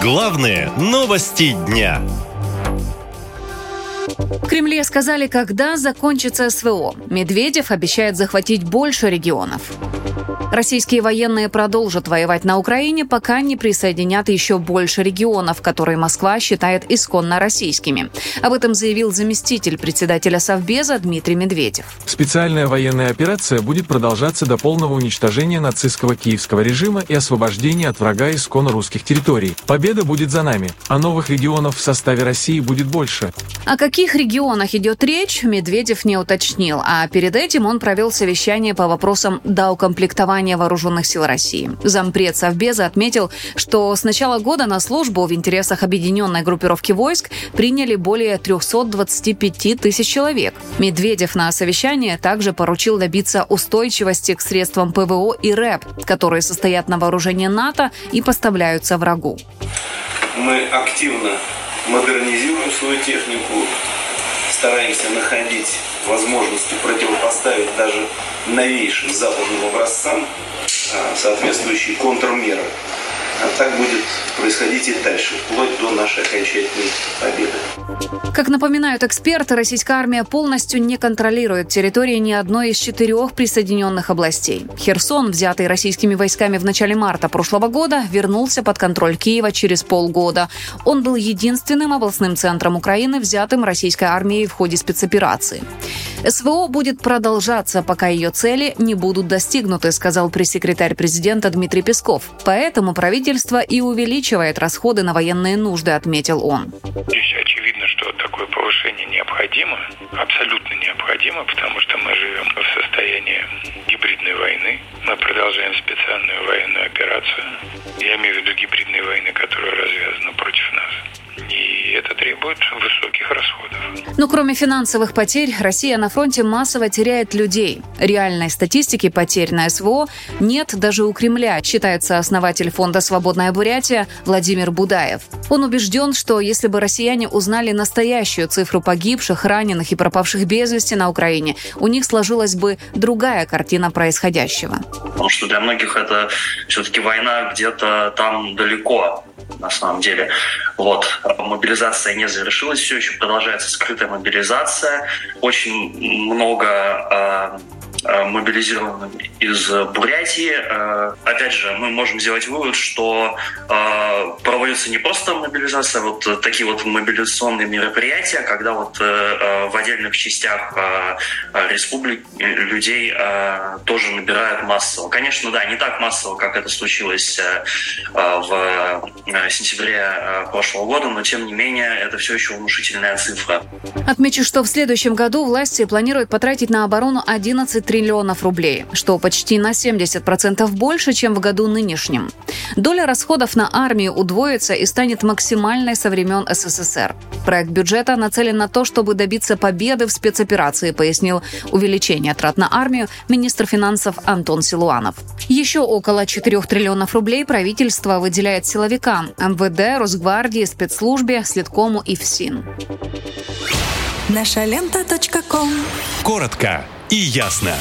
Главные новости дня. В Кремле сказали, когда закончится СВО. Медведев обещает захватить больше регионов. Российские военные продолжат воевать на Украине, пока не присоединят еще больше регионов, которые Москва считает исконно российскими. Об этом заявил заместитель председателя Совбеза Дмитрий Медведев. Специальная военная операция будет продолжаться до полного уничтожения нацистского киевского режима и освобождения от врага исконно русских территорий. Победа будет за нами, а новых регионов в составе России будет больше. О каких регионах идет речь, Медведев не уточнил, а перед этим он провел совещание по вопросам доукомплектования вооруженных сил России. Зампред Совбеза отметил, что с начала года на службу в интересах объединенной группировки войск приняли более 325 тысяч человек. Медведев на совещании также поручил добиться устойчивости к средствам ПВО и РЭП, которые состоят на вооружении НАТО и поставляются врагу. Мы активно модернизируем свою технику, стараемся находить возможности противопоставить даже новейшим западным образцам а, соответствующие контрмеры. А так будет происходить и дальше, вплоть до нашей окончательной победы. Как напоминают эксперты, российская армия полностью не контролирует территории ни одной из четырех присоединенных областей. Херсон, взятый российскими войсками в начале марта прошлого года, вернулся под контроль Киева через полгода. Он был единственным областным центром Украины, взятым российской армией в ходе спецоперации. СВО будет продолжаться, пока ее цели не будут достигнуты, сказал пресс-секретарь президента Дмитрий Песков. Поэтому правительство и увеличивает расходы на военные нужды, отметил он. Здесь очевидно, что такое повышение необходимо, абсолютно необходимо, потому что мы живем в состоянии гибридной войны. Мы продолжаем специальную военную операцию. Я имею в виду гибридные войны, которые развязаны против нас. И это требует высоких расходов. Но кроме финансовых потерь, Россия на фронте массово теряет людей. Реальной статистики потерь на СВО нет даже у Кремля, считается основатель фонда «Свободная Бурятия» Владимир Будаев. Он убежден, что если бы россияне узнали настоящую цифру погибших, раненых и пропавших без вести на Украине, у них сложилась бы другая картина происходящего. Потому что для многих это все-таки война где-то там далеко на самом деле. Вот. Мобилизация не завершилась, все еще продолжается скрытая мобилизация. Очень много Э, мобилизированы из Бурятии. Э, опять же, мы можем сделать вывод, что э, проводится не просто мобилизация, а вот такие вот мобилизационные мероприятия, когда вот в отдельных частях республик людей тоже набирают массово. Конечно, да, не так массово, как это случилось в сентябре прошлого года, но тем не менее это все еще внушительная цифра. Отмечу, что в следующем году власти планируют потратить на оборону 11 триллионов рублей, что почти на 70% больше, чем в году нынешнем. Доля расходов на армию удвоится и станет максимальной со времен СССР. Проект бюджета нацелен на то, чтобы добиться победы в спецоперации, пояснил увеличение трат на армию министр финансов Антон Силуанов. Еще около 4 триллионов рублей правительство выделяет силовикам МВД, Росгвардии, спецслужбе, Следкому и ФСИН. Наша лента. Коротко и ясно.